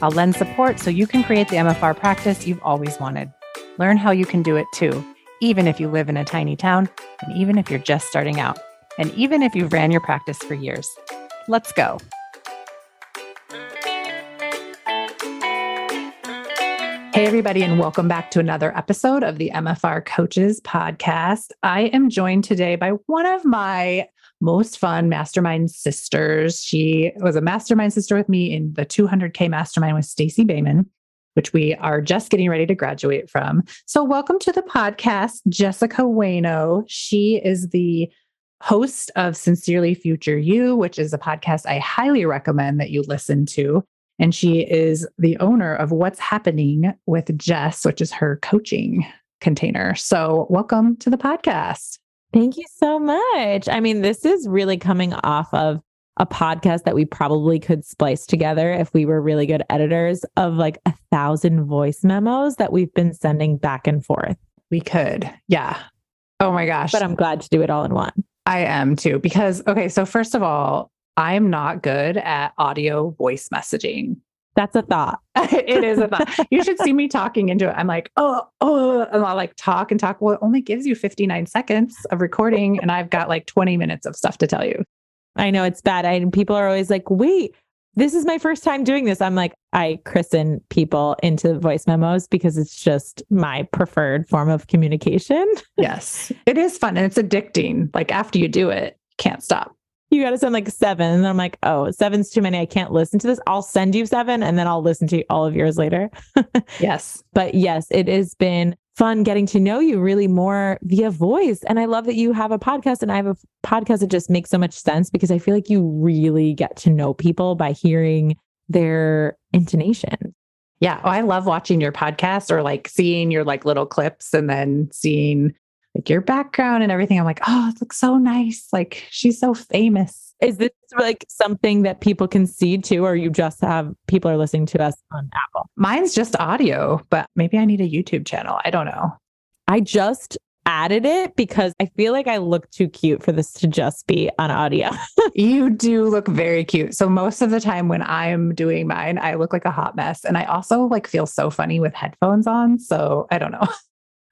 I'll lend support so you can create the MFR practice you've always wanted. Learn how you can do it too, even if you live in a tiny town, and even if you're just starting out, and even if you've ran your practice for years. Let's go. Hey, everybody, and welcome back to another episode of the MFR Coaches Podcast. I am joined today by one of my most fun mastermind sisters. She was a mastermind sister with me in the 200K mastermind with Stacey Boehman, which we are just getting ready to graduate from. So, welcome to the podcast, Jessica Uyeno. She is the host of Sincerely Future You, which is a podcast I highly recommend that you listen to. And she is the owner of What's Happening with Jess, which is her coaching container. So, welcome to the podcast. Thank you so much. I mean, this is really coming off of a podcast that we probably could splice together if we were really good editors of like a thousand voice memos that we've been sending back and forth. We could. Yeah. Oh my gosh. But I'm glad to do it all in one. I am too, because, okay, so first of all, I'm not good at audio voice messaging. That's a thought. it is a thought. you should see me talking into it. I'm like, oh, oh, and I'll like talk and talk. Well, it only gives you 59 seconds of recording, and I've got like 20 minutes of stuff to tell you. I know it's bad. I people are always like, wait, this is my first time doing this. I'm like, I christen people into voice memos because it's just my preferred form of communication. yes. It is fun and it's addicting. Like after you do it, can't stop you got to send like seven. And I'm like, oh, seven's too many. I can't listen to this. I'll send you seven and then I'll listen to all of yours later. yes. But yes, it has been fun getting to know you really more via voice. And I love that you have a podcast and I have a podcast that just makes so much sense because I feel like you really get to know people by hearing their intonation. Yeah. Oh, I love watching your podcast or like seeing your like little clips and then seeing like your background and everything. I'm like, oh, it looks so nice. Like she's so famous. Is this like something that people can see too, or you just have people are listening to us on Apple? Mine's just audio, but maybe I need a YouTube channel. I don't know. I just added it because I feel like I look too cute for this to just be on audio. you do look very cute. So most of the time when I'm doing mine, I look like a hot mess. And I also like feel so funny with headphones on. So I don't know.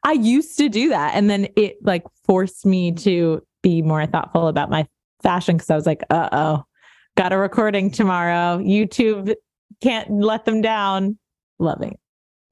I used to do that. And then it like forced me to be more thoughtful about my fashion because I was like, uh oh, got a recording tomorrow. YouTube can't let them down. Loving it.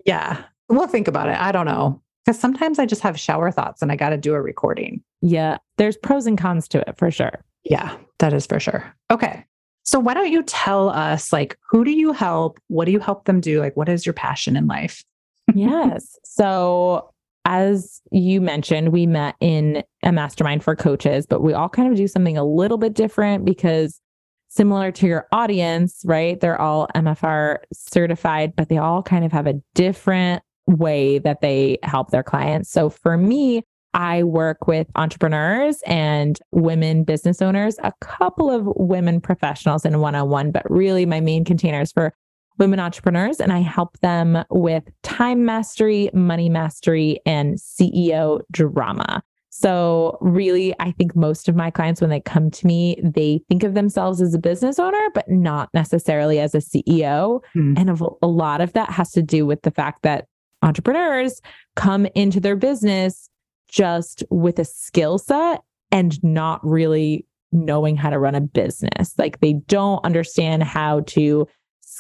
Yeah. We'll think about it. I don't know. Because sometimes I just have shower thoughts and I got to do a recording. Yeah. There's pros and cons to it for sure. Yeah, that is for sure. Okay. So why don't you tell us like who do you help? What do you help them do? Like what is your passion in life? yes. So as you mentioned, we met in a mastermind for coaches, but we all kind of do something a little bit different because similar to your audience, right? They're all MFR certified, but they all kind of have a different way that they help their clients. So for me, I work with entrepreneurs and women business owners, a couple of women professionals in one on one, but really my main containers for women entrepreneurs and I help them with time mastery, money mastery, and CEO drama. So, really, I think most of my clients, when they come to me, they think of themselves as a business owner, but not necessarily as a CEO. Mm. And a lot of that has to do with the fact that entrepreneurs come into their business just with a skill set and not really knowing how to run a business. Like they don't understand how to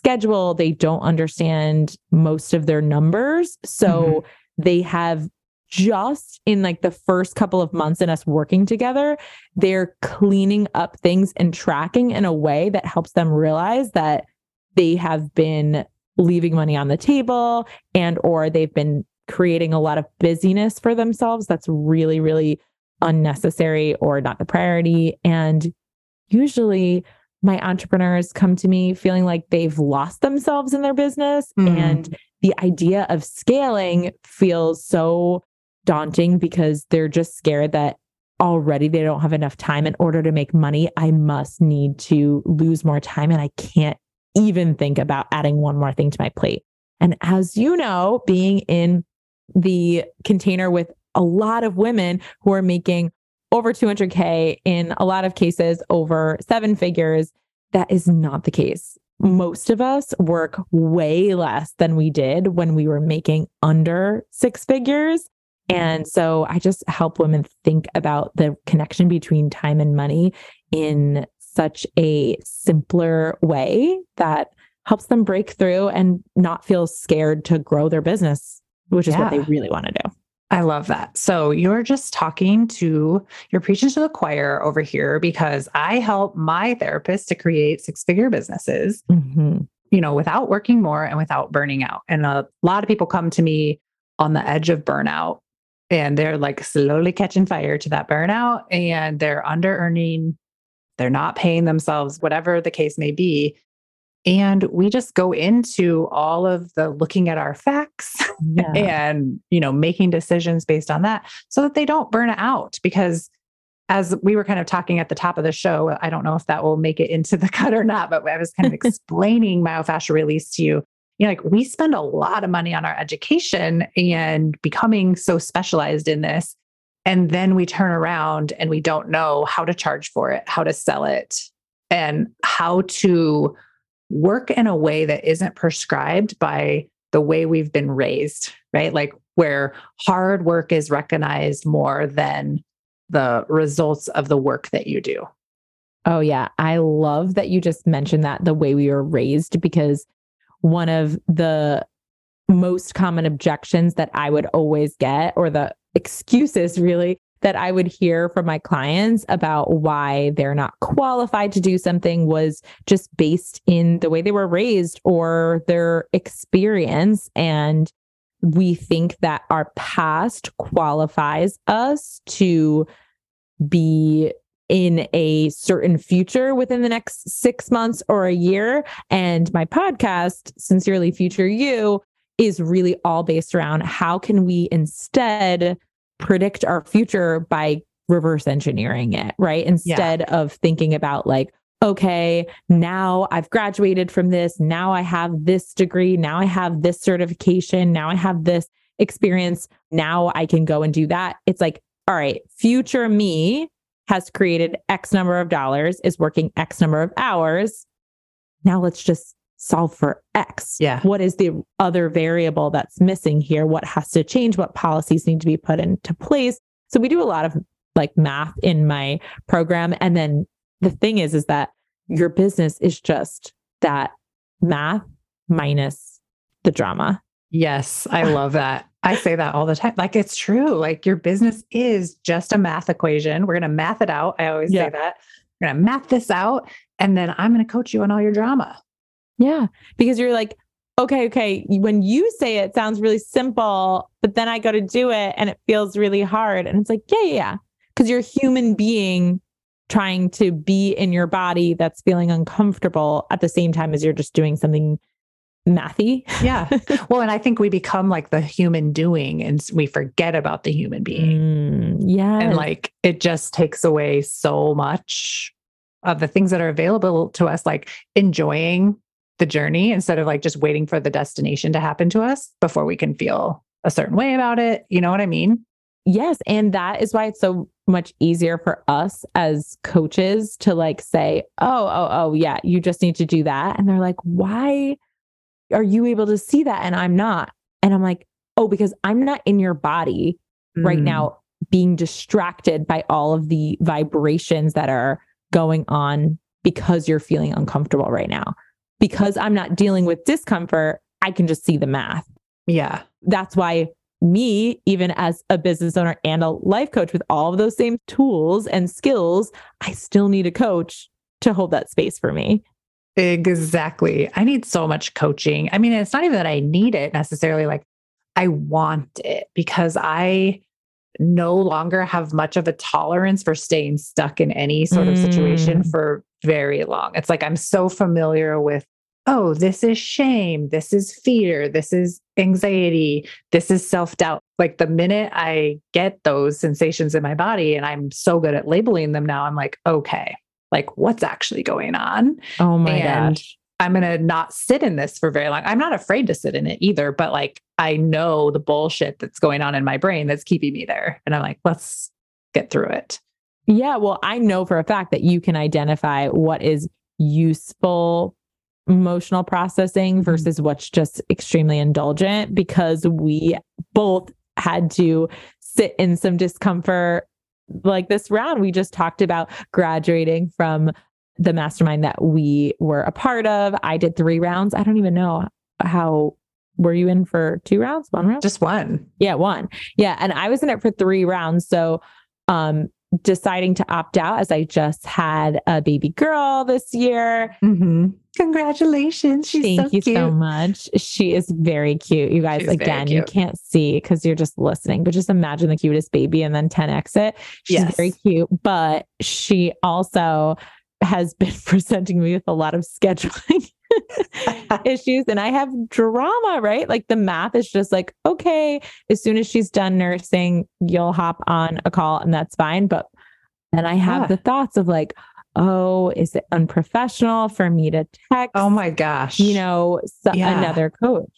schedule. They don't understand most of their numbers. So mm-hmm. they have just in like the first couple of months in us working together, they're cleaning up things and tracking in a way that helps them realize that they have been leaving money on the table and or they've been creating a lot of busyness for themselves that's really really unnecessary or not the priority and usually my entrepreneurs come to me feeling like they've lost themselves in their business mm. and the idea of scaling feels so daunting because they're just scared that already they don't have enough time in order to make money. I must need to lose more time and I can't even think about adding one more thing to my plate. And as you know, being in the container with a lot of women who are making over 200K in a lot of cases over seven figures, that is not the case. Most of us work way less than we did when we were making under six figures. And so I just help women think about the connection between time and money in such a simpler way that helps them break through and not feel scared to grow their business, which is yeah. what they really want to do. I love that. So you're just talking to, you're preaching to the choir over here because I help my therapist to create six figure businesses, mm-hmm. you know, without working more and without burning out. And a lot of people come to me on the edge of burnout and they're like slowly catching fire to that burnout and they're under earning, they're not paying themselves, whatever the case may be. And we just go into all of the looking at our facts yeah. and, you know, making decisions based on that so that they don't burn out. Because as we were kind of talking at the top of the show, I don't know if that will make it into the cut or not, but I was kind of explaining myofascial release to you. You know, like we spend a lot of money on our education and becoming so specialized in this. And then we turn around and we don't know how to charge for it, how to sell it, and how to work in a way that isn't prescribed by the way we've been raised, right? Like where hard work is recognized more than the results of the work that you do. Oh, yeah. I love that you just mentioned that the way we were raised, because one of the most common objections that I would always get, or the excuses really, that I would hear from my clients about why they're not qualified to do something was just based in the way they were raised or their experience. And we think that our past qualifies us to be in a certain future within the next six months or a year. And my podcast, Sincerely Future You, is really all based around how can we instead predict our future by reverse engineering it, right? Instead yeah. of thinking about like, okay, now I've graduated from this. Now I have this degree. Now I have this certification. Now I have this experience. Now I can go and do that. It's like, all right, future me has created X number of dollars, is working X number of hours. Now let's just solve for X. Yeah. What is the other variable that's missing here? What has to change? What policies need to be put into place? So we do a lot of like math in my program. And then the thing is, is that your business is just that math minus the drama. Yes, I love that. I say that all the time. Like it's true. Like your business is just a math equation. We're going to math it out. I always yeah. say that. We're going to math this out and then I'm going to coach you on all your drama. Yeah. Because you're like, okay, okay. When you say it, it sounds really simple, but then I go to do it and it feels really hard. And it's like, yeah, yeah, yeah. Because you're a human being trying to be in your body that's feeling uncomfortable at the same time as you're just doing something mathy. yeah. Well, and I think we become like the human doing and we forget about the human being. Mm, yeah. And like it just takes away so much of the things that are available to us, like enjoying the journey instead of like just waiting for the destination to happen to us before we can feel a certain way about it. You know what I mean? Yes. And that is why it's so much easier for us as coaches to like say, oh, oh, oh, yeah, you just need to do that. And they're like, why are you able to see that? And I'm not. And I'm like, oh, because I'm not in your body mm. right now being distracted by all of the vibrations that are going on because you're feeling uncomfortable right now because I'm not dealing with discomfort, I can just see the math. Yeah. That's why me, even as a business owner and a life coach with all of those same tools and skills, I still need a coach to hold that space for me. Exactly. I need so much coaching. I mean, it's not even that I need it necessarily, like, I want it because I no longer have much of a tolerance for staying stuck in any sort of situation mm. for very long. It's like I'm so familiar with oh, this is shame, this is fear, this is anxiety, this is self doubt. Like the minute I get those sensations in my body and I'm so good at labeling them now, I'm like, okay, like what's actually going on? Oh my God. And gosh. I'm going to not sit in this for very long. I'm not afraid to sit in it either, but like I know the bullshit that's going on in my brain that's keeping me there. And I'm like, let's get through it. Yeah. Well, I know for a fact that you can identify what is useful emotional processing Mhm. versus what's just extremely indulgent because we both had to sit in some discomfort like this round we just talked about graduating from the mastermind that we were a part of i did three rounds i don't even know how were you in for two rounds one round Just one. yeah, one. Yeah. And I was in it for three rounds. So um deciding to opt out as I just had a baby girl this year. Mm-hmm. Congratulations. She's Thank so you cute. so much. She is very cute. You guys, She's again, you can't see because you're just listening, but just imagine the cutest baby and then 10x it. She's Yes. very cute, but she also has been presenting me with a lot of scheduling issues and I have drama, right? Like the math is just like, okay, as soon as she's done nursing, you'll hop on a call and that's fine. But then I have Yeah. the thoughts of like, oh, is it unprofessional for me to text, Oh my gosh. you know, so- Yeah. another coach?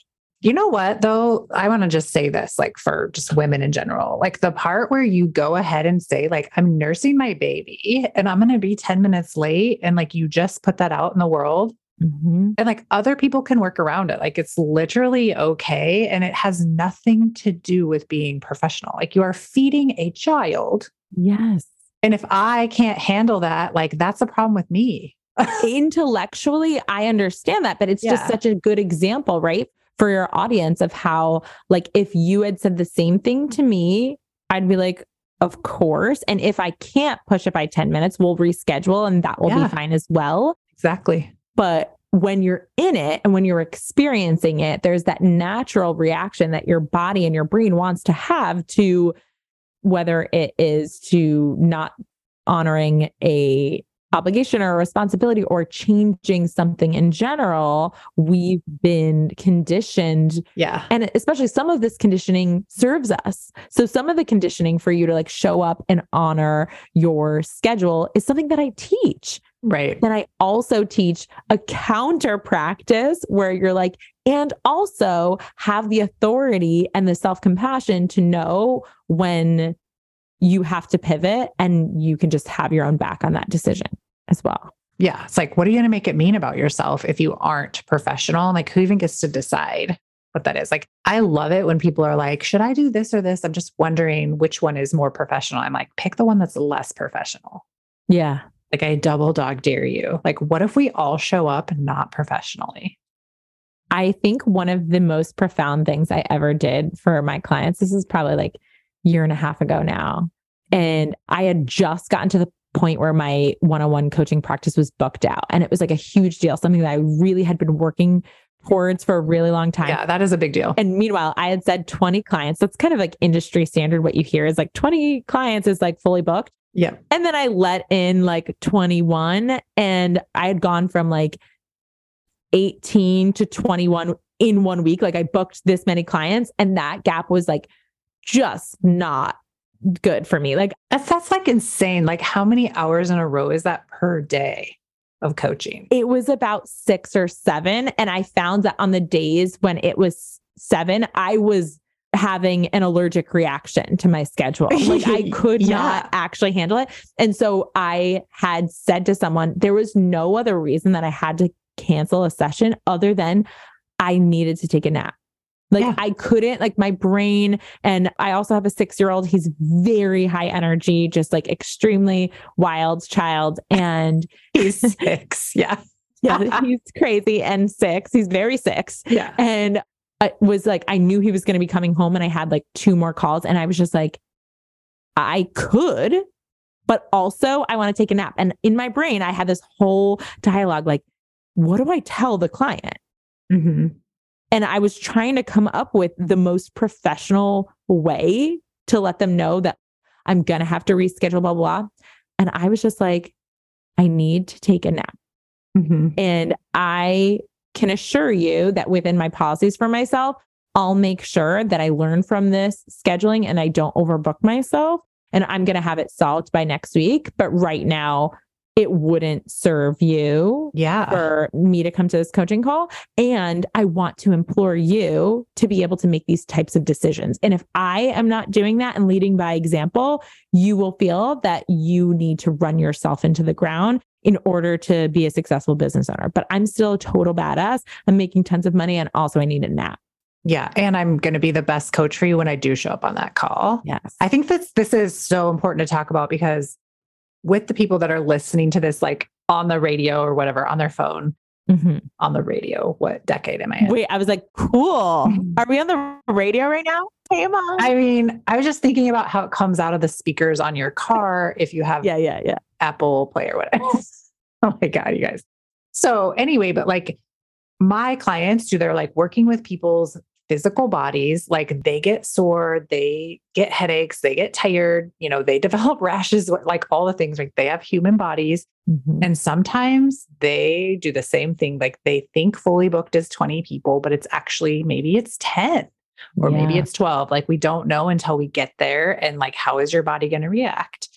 You know what though? I want to just say this like for just women in general. Like the part where you go ahead and say like I'm nursing my baby and I'm going to be 10 minutes late and like you just put that out in the world Mhm. and like other people can work around it. Like it's literally okay and it has nothing to do with being professional. Like you are feeding a child Yes. and if I can't handle that, like that's a problem with me. Intellectually, I understand that, but it's just such a good example, right? For your audience of how, like, if you had said the same thing to me, I'd be like, of course. And if I can't push it by 10 minutes, we'll reschedule and that will Yeah. be fine as well. Exactly. But when you're in it and when you're experiencing it, there's that natural reaction that your body and your brain wants to have to whether it is to not honoring a obligation or a responsibility or changing something in general we've been conditioned Yeah. and especially some of this conditioning serves us so some of the conditioning for you to like show up and honor your schedule is something that i teach Right. then I also teach a counter practice where you're like, and also have the authority and the self compassion to know when you have to pivot and you can just have your own back on that decision as well. Yeah. It's like, what are you going to make it mean about yourself if you aren't professional? Like, who even gets to decide what that is? Like, I love it when people are like, should I do this or this? I'm just wondering which one is more professional. I'm like, pick the one that's less professional. Yeah. Like, I double dog dare you. Like, what if we all show up not professionally? I think one of the most profound things I ever did for my clients, this is probably like year and a half ago now. And I had just gotten to the point where my one-on-one coaching practice was booked out. And it was like a huge deal, something that I really had been working towards for a really long time. Yeah, that is a big deal. And meanwhile, I had said 20 clients. That's kind of like industry standard. What you hear is like 20 clients is like fully booked. Yeah. And then I let in like 21 and I had gone from like 18 to 21 in one week. Like I booked this many clients and that gap was like just not good for me. Like That's, that's like insane. Like, how many hours in a row is that per day of coaching? it was about six or seven. And I found that on the days when it was seven, I was having an allergic reaction to my schedule. Like I could Yeah. not actually handle it. And so I had said to someone, there was no other reason that I had to cancel a session other than I needed to take a nap. Like Yeah. I couldn't, like my brain, and I also have a six year old. He's very high energy, just like extremely wild child. And He's six. Yeah. yeah, he's crazy and six. He's very six. Yeah. And I was like, I knew he was going to be coming home and I had like two more calls. And I was just like, I could, but also I want to take a nap. And in my brain, I had this whole dialogue like, what do I tell the client? hmm And I was trying to come up with the most professional way to let them know that I'm going to have to reschedule, blah, blah, blah. And I was just like, I need to take a nap. hmm And I can assure you that within my policies for myself, I'll make sure that I learn from this scheduling and I don't overbook myself. And I'm going to have it solved by next week. But right now, it wouldn't serve you yeah. for me to come to this coaching call. And I want to implore you to be able to make these types of decisions. And if I am not doing that and leading by example, you will feel that you need to run yourself into the ground in order to be a successful business owner. But I'm still a total badass. I'm making tons of money and also I need a nap. Yeah. And I'm going to be the best coach for you when I do show up on that call. Yes. I think that this is so important to talk about because with the people that are listening to this, like on the radio or whatever, on their phone, mm-hmm. on the radio, what decade am I in? Wait, I was like, cool. Are we on the radio right now? Hey, mom. I mean, I was just thinking about how it comes out of the speakers on your car if you have yeah, yeah, yeah. Apple Play or whatever. oh my God, you guys. So, anyway, but like my clients do, they're like working with people's physical bodies like they get sore they get headaches they get tired you know they develop rashes like all the things like they have human bodies mm-hmm. and sometimes they do the same thing like they think fully booked is 20 people but it's actually maybe it's 10 or yeah. maybe it's 12 like we don't know until we get there and like how is your body going to react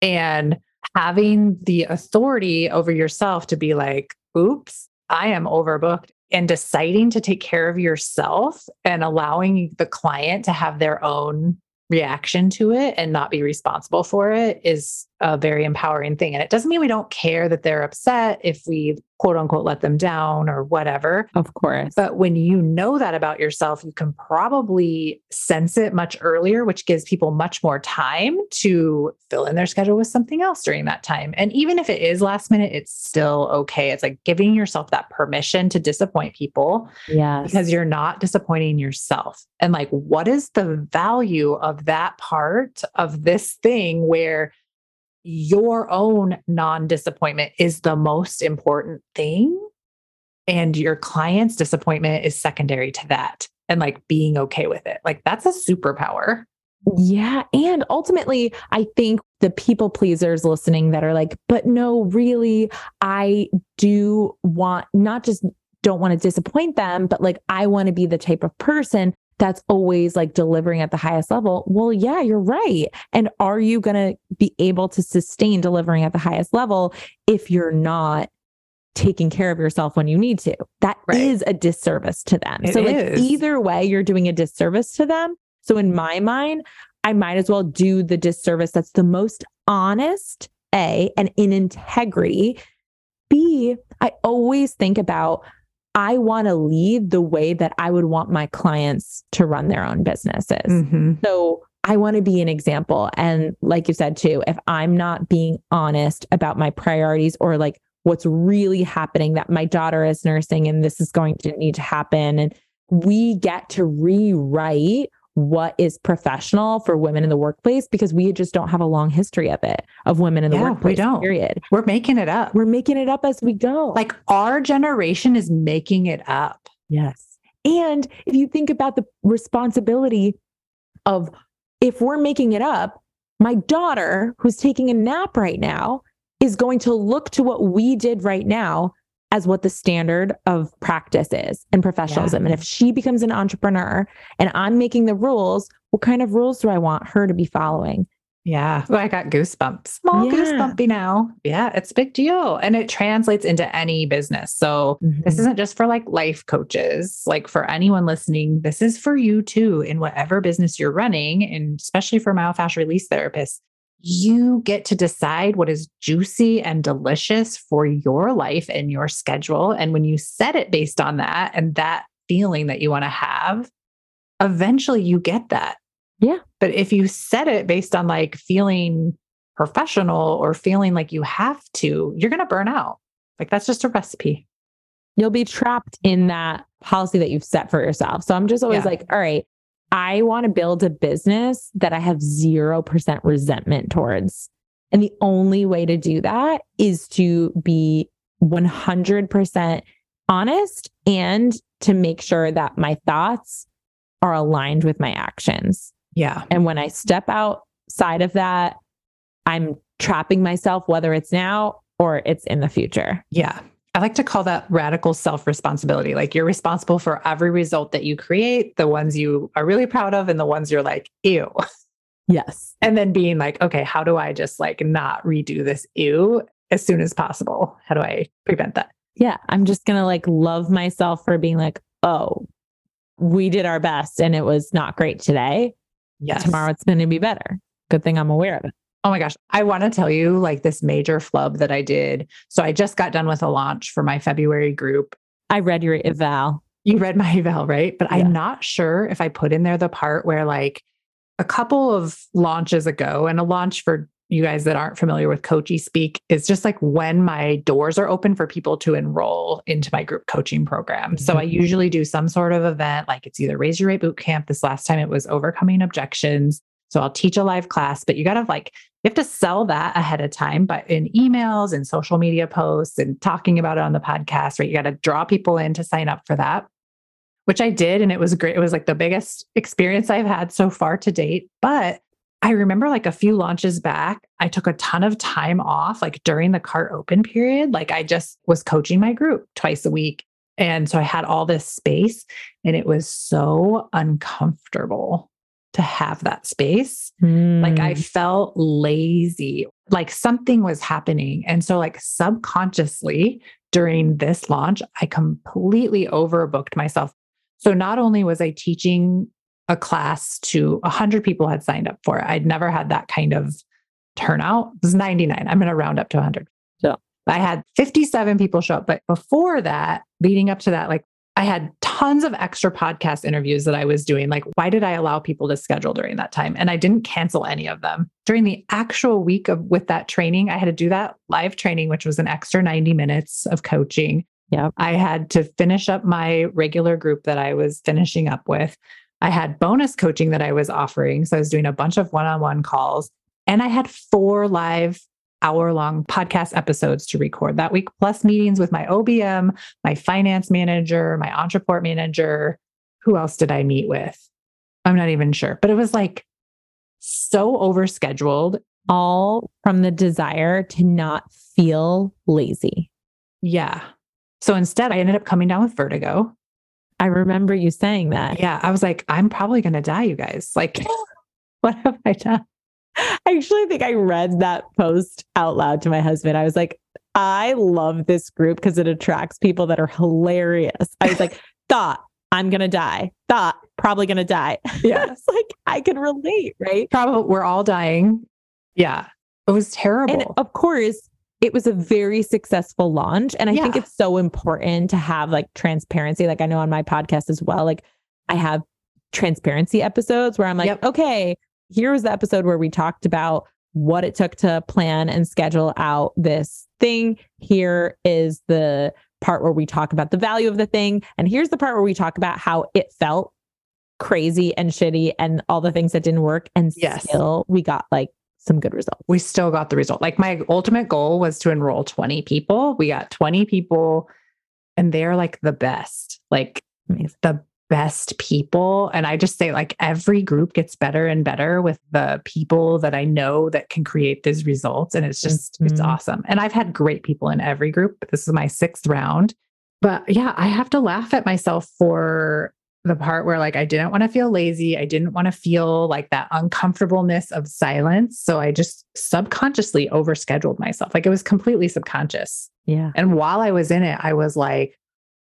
and having the authority over yourself to be like oops I am overbooked and deciding to take care of yourself and allowing the client to have their own reaction to it and not be responsible for it is a very empowering thing. And it doesn't mean we don't care that they're upset if we quote unquote let them down or whatever. Of course. But when you know that about yourself, you can probably sense it much earlier, which gives people much more time to fill in their schedule with something else during that time. And even if it is last minute, it's still okay. It's like giving yourself that permission to disappoint people. Yeah. Because you're not disappointing yourself. And like, what is the value of that part of this thing where your own non disappointment is the most important thing. And your client's disappointment is secondary to that. And like being okay with it. Like that's a superpower. Yeah. And ultimately, I think the people pleasers listening that are like, but no, really, I do want not just don't want to disappoint them, but like I want to be the type of person that's always like delivering at the highest level. Well, yeah, you're right. And are you going to be able to sustain delivering at the highest level if you're not taking care of yourself when you need to? That right. is a disservice to them. It so, like, is. either way, you're doing a disservice to them. So, in my mind, I might as well do the disservice that's the most honest, A, and in integrity. B, I always think about I want to lead the way that I would want my clients to run their own businesses. Mm-hmm. So I want to be an example. And like you said, too, if I'm not being honest about my priorities or like what's really happening, that my daughter is nursing and this is going to need to happen. And we get to rewrite what is professional for women in the workplace because we just don't have a long history of it of women in the yeah, workplace. We don't. Period. We're making it up. We're making it up as we go. Like our generation is making it up. Yes. And if you think about the responsibility of if we're making it up, my daughter who's taking a nap right now is going to look to what we did right now as what the standard of practice is and professionalism. Yeah. And if she becomes an entrepreneur and I'm making the rules, what kind of rules do I want her to be following? Yeah. Well, I got goosebumps. Small yeah. goosebumpy now. Yeah, it's a big deal. And it translates into any business. So mm-hmm. this isn't just for like life coaches, like for anyone listening, this is for you too in whatever business you're running, and especially for myofascial release therapists you get to decide what is juicy and delicious for your life and your schedule. And when you set it based on that and that feeling that you want to have, eventually you get that. Yeah. But if you set it based on like feeling professional or feeling like you have to, you're going to burn out. Like that's just a recipe. You'll be trapped in that policy that you've set for yourself. So I'm just always yeah. like, all right, I want to build a business that I have 0% resentment towards. And the only way to do that is to be 100% honest and to make sure that my thoughts are aligned with my actions. Yeah. And when I step outside of that, I'm trapping myself, whether it's now or it's in the future. Yeah. I like to call that radical self responsibility. Like you're responsible for every result that you create, the ones you are really proud of, and the ones you're like, ew. Yes. And then being like, okay, how do I just like not redo this ew as soon as possible? How do I prevent that? Yeah. I'm just going to like love myself for being like, oh, we did our best and it was not great today. Yes. Tomorrow it's going to be better. Good thing I'm aware of it. Oh my gosh. I want to tell you like this major flub that I did. So I just got done with a launch for my February group. I read your eval. You read my eval, right? But Yeah. I'm not sure if I put in there the part where like a couple of launches ago, and a launch for you guys that aren't familiar with Coachy Speak is just like when my doors are open for people to enroll into my group coaching program. So I Mhm. usually do some sort of event, like it's either Raise Your Rate Boot Camp. This last time it was Overcoming Objections. So I'll teach a live class, but you got to like, you have to sell that ahead of time, but in emails and social media posts and talking about it on the podcast, right? You got to draw people in to sign up for that, which I did. And it was great. It was like the biggest experience I've had so far to date. But I remember like a few launches back, I took a ton of time off, like during the cart open period. Like I just was coaching my group twice a week. And so I had all this space, and it was so uncomfortable to have that space. Like I Mm. felt lazy, like something was happening. And so, like, subconsciously during this launch, I completely overbooked myself. So, not only was I teaching a class to 100 people had signed up for it, I'd never had that kind of turnout. It was 99. I'm going to round up to 100. Yeah. I had 57 people show up. But before that, leading up to that, like I had tons of extra podcast interviews that I was doing. Like, why did I allow people to schedule during that time? And I didn't cancel any of them. During the actual week of with that training, I had to do that live training, which was an extra 90 minutes of coaching. Yeah. I had to finish up my regular group that I was finishing up with. I had bonus coaching that I was offering. So I was doing a bunch of one on one calls. And I had four live hour long podcast episodes to record that week, plus meetings with my OBM, my finance manager, my entreport manager. Who else did I meet with? I'm not even sure, but it was like so overscheduled. all from the desire to not feel lazy. Yeah. So instead, I ended up coming down with vertigo. I remember you saying that. Yeah. I was like, I'm probably going to die, you guys. Like, what have I done? I actually think I read that post out loud to my husband. I was like, I love this group because it attracts people that are hilarious. I was like, thought I'm going to die. Thought probably going to die. Yeah. it's like I can relate, right? Probably we're all dying. Yeah. It was terrible. And of course, it was a very successful launch. And I think it's so important to have like transparency. Like I know on my podcast as well, like I have transparency episodes where I'm like, Yep. okay, here was the episode where we talked about what it took to plan and schedule out this thing. Here is the part where we talk about the value of the thing. And here's the part where we talk about how it felt crazy and shitty and all the things that didn't work. And Yes. still we got like some good results. we still got the result. Like my ultimate goal was to enroll 20 people. We got 20 people and they're like the best, like Amazing. the best people. And I just say like every group gets better and better with the people that I know that can create these results. And it's just, it's Mhm. awesome. And I've had great people in every group. This is my sixth round. But yeah, I have to laugh at myself for the part where like I didn't want to feel lazy. I didn't want to feel like that uncomfortableness of silence. So I just subconsciously overscheduled myself. Like it was completely subconscious. Yeah. And while I was in it, I was like,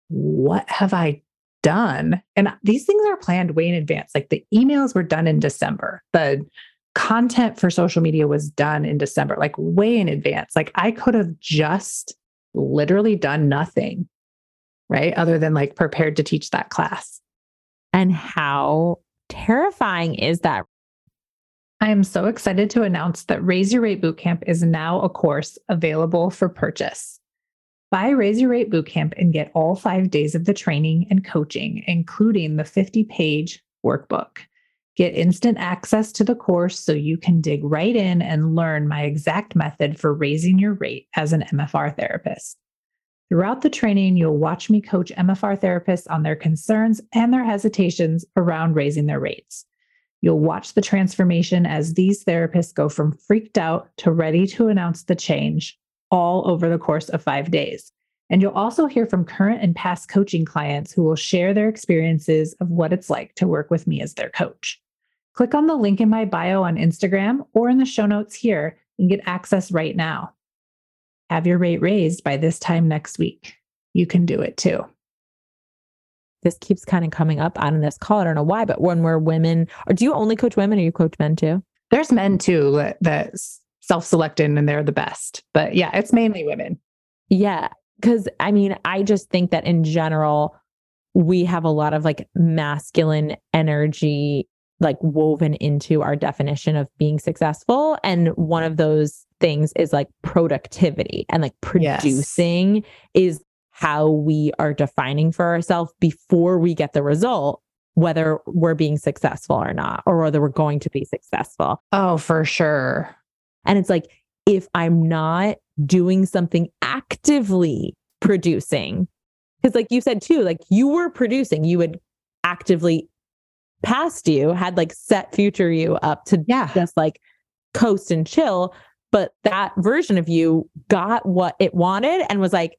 what have I done? And these things are planned way in advance. Like the emails were done in December. The content for social media was done in December, like way in advance. Like I could have just literally done nothing, right? Other than like prepared to teach that class. And how terrifying is that? I am so excited to announce that Raise Your Rate Bootcamp is now a course available for purchase. Buy Raise Your Rate Bootcamp and get all five days of the training and coaching, including the 50 page workbook. Get instant access to the course so you can dig right in and learn my exact method for raising your rate as an MFR therapist. Throughout the training, you'll watch me coach MFR therapists on their concerns and their hesitations around raising their rates. You'll watch the transformation as these therapists go from freaked out to ready to announce the change all over the course of five days. And you'll also hear from current and past coaching clients who will share their experiences of what it's like to work with me as their coach. Click on the link in my bio on Instagram or in the show notes here and get access right now. Have your rate raised by this time next week. You can do it too. This keeps kind of coming up on this call. I don't know why, but when we're women, or do you only coach women or you coach men too? There's men too that, that self selected and they're the best. But yeah, it's mainly women. Yeah. Cause I mean, I just think that in general, we have a lot of like masculine energy like woven into our definition of being successful. And one of those things is like productivity and like producing yes. is how we are defining for ourselves before we get the result, whether we're being successful or not, or whether we're going to be successful. Oh, for sure. And it's like, if I'm not doing something actively producing, because like you said too, like you were producing, you would actively past you had like set future you up to yeah. just like coast and chill. But that version of you got what it wanted and was like,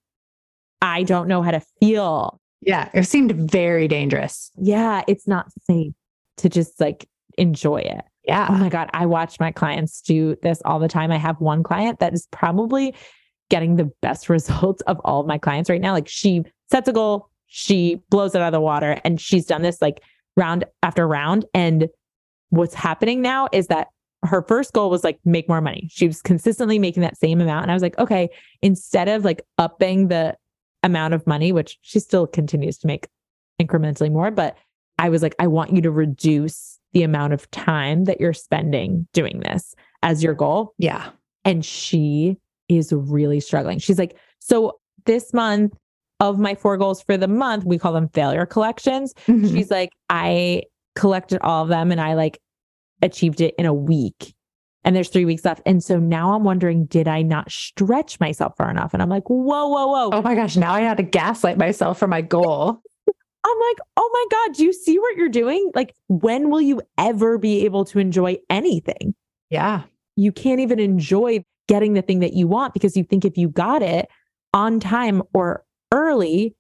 I don't know how to feel. Yeah. It seemed very dangerous. Yeah. It's not safe to just like enjoy it. Yeah. Oh my God. I watch my clients do this all the time. I have one client that is probably getting the best results of all of my clients right now. Like she sets a goal, she blows it out of the water, and she's done this like round after round. And what's happening now is that her first goal was like make more money. She was consistently making that same amount. And I was like, okay, instead of like upping the amount of money, which she still continues to make incrementally more, but I was like, I want you to reduce the amount of time that you're spending doing this as your goal. Yeah. And she is really struggling. She's like, so this month of my four goals for the month, we call them failure collections. Mm-hmm. She's like, I collected all of them and I like achieved it in a week. And there's three weeks left. And so now I'm wondering, did I not stretch myself far enough? And I'm like, whoa, whoa, whoa. Oh my gosh. Now I had to gaslight myself for my goal. I'm like, oh my God, do you see what you're doing? Like, when will you ever be able to enjoy anything? Yeah. You can't even enjoy getting the thing that you want because you think if you got it on time or early,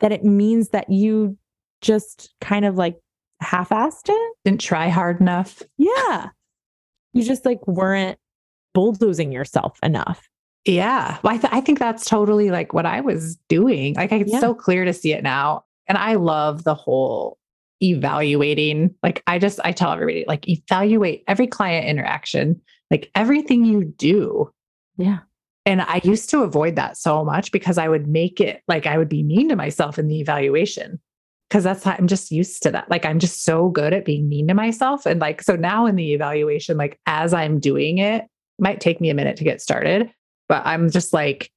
that it means that you just kind of like half assed it. Didn't try hard enough. Yeah. You just like weren't bulldozing yourself enough. Yeah. Well, I, th- I think that's totally like what I was doing. Like, it's yeah. so clear to see it now. And I love the whole evaluating. Like, I just, I tell everybody, like, evaluate every client interaction, like everything you do. Yeah. And I used to avoid that so much because I would make it like I would be mean to myself in the evaluation. Cause that's how I'm just used to that. Like I'm just so good at being mean to myself. And like, so now in the evaluation, like as I'm doing it, it might take me a minute to get started, but I'm just like,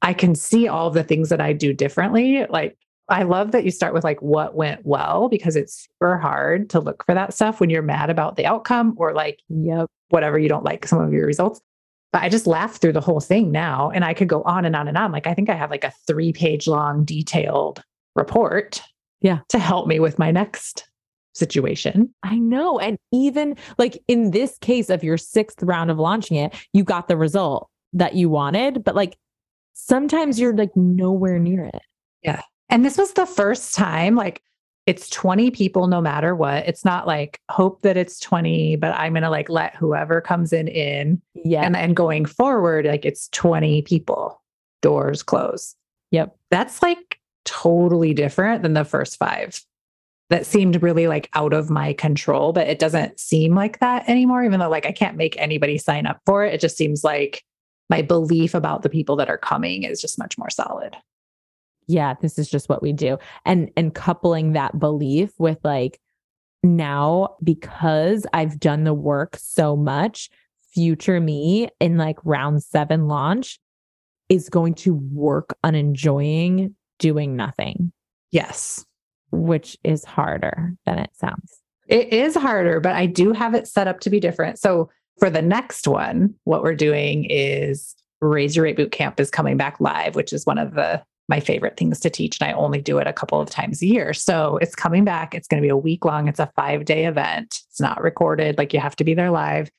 I can see all the things that I do differently. Like I love that you start with like what went well because it's super hard to look for that stuff when you're mad about the outcome or like, yep, whatever you don't like some of your results. But I just laughed through the whole thing now. And I could go on and on and on. Like, I think I have like a three page long detailed report. Yeah. To help me with my next situation. I know. And even like in this case of your sixth round of launching it, you got the result that you wanted. But like sometimes you're like nowhere near it. Yeah. And this was the first time, like, it's 20 people no matter what. It's not like hope that it's 20, but I'm going to like let whoever comes in in. Yeah. And then going forward, like it's 20 people, doors close. Yep. That's like totally different than the first five. That seemed really like out of my control, but it doesn't seem like that anymore, even though like I can't make anybody sign up for it. It just seems like my belief about the people that are coming is just much more solid yeah, this is just what we do. And and coupling that belief with like now because I've done the work so much, future me in like round 7 launch is going to work on enjoying doing nothing. Yes, which is harder than it sounds. It is harder, but I do have it set up to be different. So for the next one, what we're doing is Raise Your Rate Boot Camp is coming back live, which is one of the my favorite things to teach. And I only do it a couple of times a year. So it's coming back. It's going to be a week long. It's a five day event. It's not recorded. Like you have to be there live.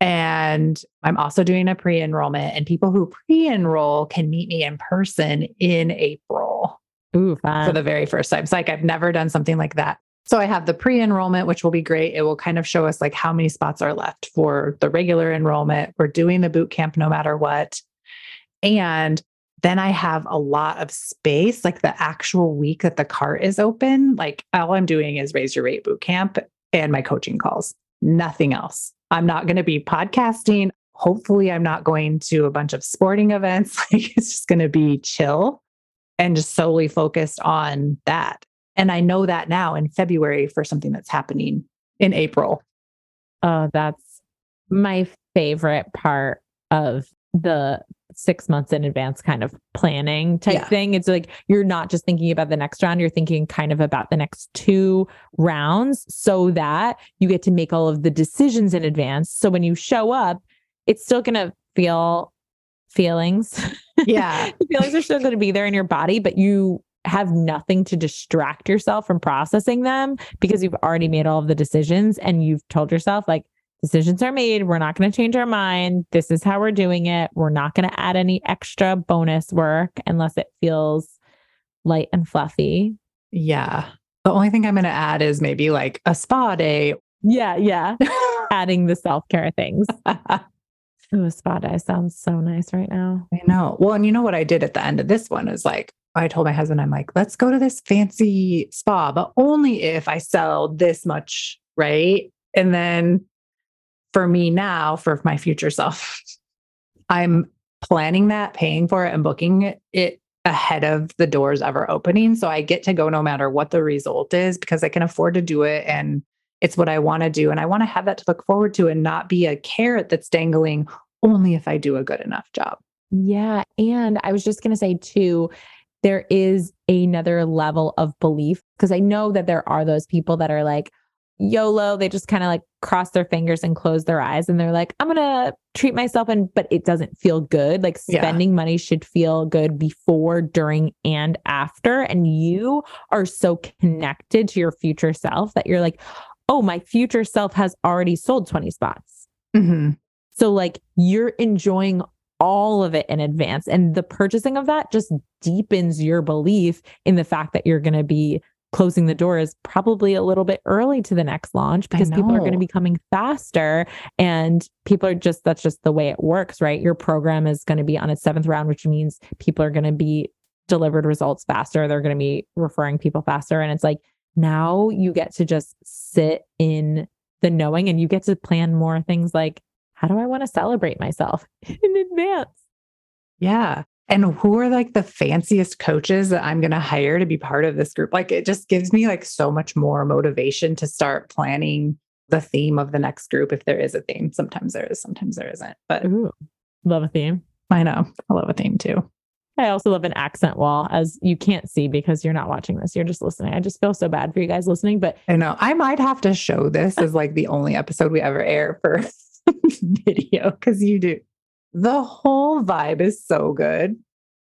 And I'm also doing a pre enrollment, and people who pre enroll can meet me in person in April. Ooh, fun. For the very first time. It's like I've never done something like that. So I have the pre enrollment, which will be great. It will kind of show us like how many spots are left for the regular enrollment. We're doing the boot camp no matter what. And then I have a lot of space, like the actual week that the cart is open. Like all I'm doing is raise your rate boot camp and my coaching calls, nothing else. I'm not going to be podcasting. Hopefully, I'm not going to a bunch of sporting events. Like it's just going to be chill and just solely focused on that. And I know that now in February for something that's happening in April. Oh, that's my favorite part of the six months in advance kind of planning type yeah. thing. It's like you're not just thinking about the next round, you're thinking kind of about the next two rounds so that you get to make all of the decisions in advance. So when you show up, it's still going to feel feelings. Yeah. feelings are still going to be there in your body, but you have nothing to distract yourself from processing them because you've already made all of the decisions and you've told yourself like decisions are made. We're not going to change our mind. This is how we're doing it. We're not going to add any extra bonus work unless it feels light and fluffy. Yeah. The only thing I'm going to add is maybe like a spa day. Yeah. Yeah. Adding the self care things. Ooh, a spa day sounds so nice right now. I know. Well, and you know what I did at the end of this one is like, I told my husband, I'm like, let's go to this fancy spa, but only if I sell this much, right? And then for me now, for my future self, I'm planning that, paying for it, and booking it ahead of the doors ever opening. So I get to go no matter what the result is because I can afford to do it and it's what I want to do. And I want to have that to look forward to and not be a carrot that's dangling only if I do a good enough job. Yeah. And I was just going to say, too, there is another level of belief because I know that there are those people that are like, YOLO, they just kind of like cross their fingers and close their eyes and they're like, I'm going to treat myself and but it doesn't feel good. Like spending yeah. money should feel good before, during and after and you are so connected to your future self that you're like, "Oh, my future self has already sold 20 spots." Mm-hmm. So like you're enjoying all of it in advance and the purchasing of that just deepens your belief in the fact that you're going to be closing the door is probably a little bit early to the next launch because people are going to be coming faster and people are just that's just the way it works right? Your program is going to be on its seventh round which means people are going to be delivered results faster. They're going to be referring people faster. And it's like now you get to just sit in the knowing and you get to plan more things like how do i want to celebrate myself in advance? Yeah and who are like the fanciest coaches that I'm going to hire to be part of this group? Like it just gives me like so much more motivation to start planning the theme of the next group if there is a theme. Sometimes there is, sometimes there isn't. But Ooh, love a theme. I know. I love a theme too. I also love an accent wall, as you can't see because you're not watching this. You're just listening. I just feel so bad for you guys listening, but I know I might have to show this as like the only episode we ever air for video because you do the whole vibe is so good.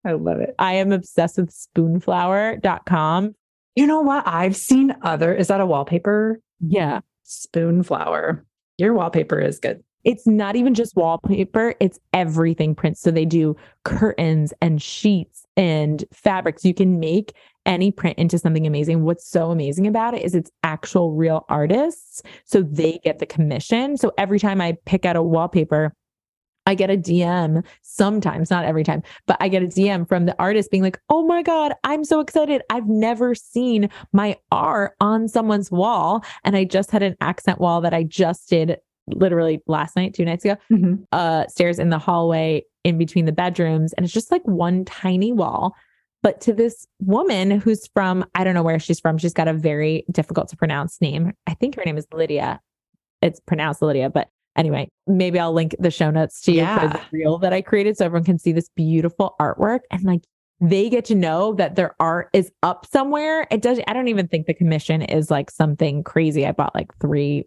I love it. I am obsessed with spoonflower.com. You know what? I've seen other, is that a wallpaper? Yeah. Spoonflower. Your wallpaper is good. It's not even just wallpaper, it's everything prints. So they do curtains and sheets and fabrics. You can make any print into something amazing. What's so amazing about it is it's actual real artists. So they get the commission. So every time I pick out a wallpaper, I get a DM sometimes, not every time, but I get a DM from the artist being like, Oh my God, I'm so excited. I've never seen my art on someone's wall. And I just had an accent wall that I just did literally last night, two nights ago, mm-hmm. uh, stairs in the hallway in between the bedrooms. And it's just like one tiny wall. But to this woman who's from, I don't know where she's from, she's got a very difficult to pronounce name. I think her name is Lydia. It's pronounced Lydia, but Anyway, maybe I'll link the show notes to you yeah. the reel that I created so everyone can see this beautiful artwork and like they get to know that their art is up somewhere. It does I don't even think the commission is like something crazy. I bought like three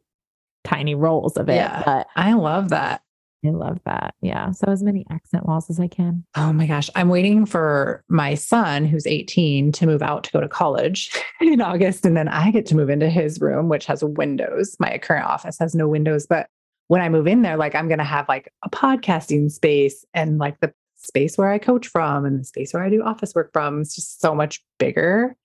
tiny rolls of it. Yeah. But I love that. I love that. Yeah. So as many accent walls as I can. Oh my gosh. I'm waiting for my son, who's 18, to move out to go to college in August. And then I get to move into his room, which has windows. My current office has no windows, but when I move in there, like I'm going to have like a podcasting space and like the space where I coach from and the space where I do office work from. It's just so much bigger.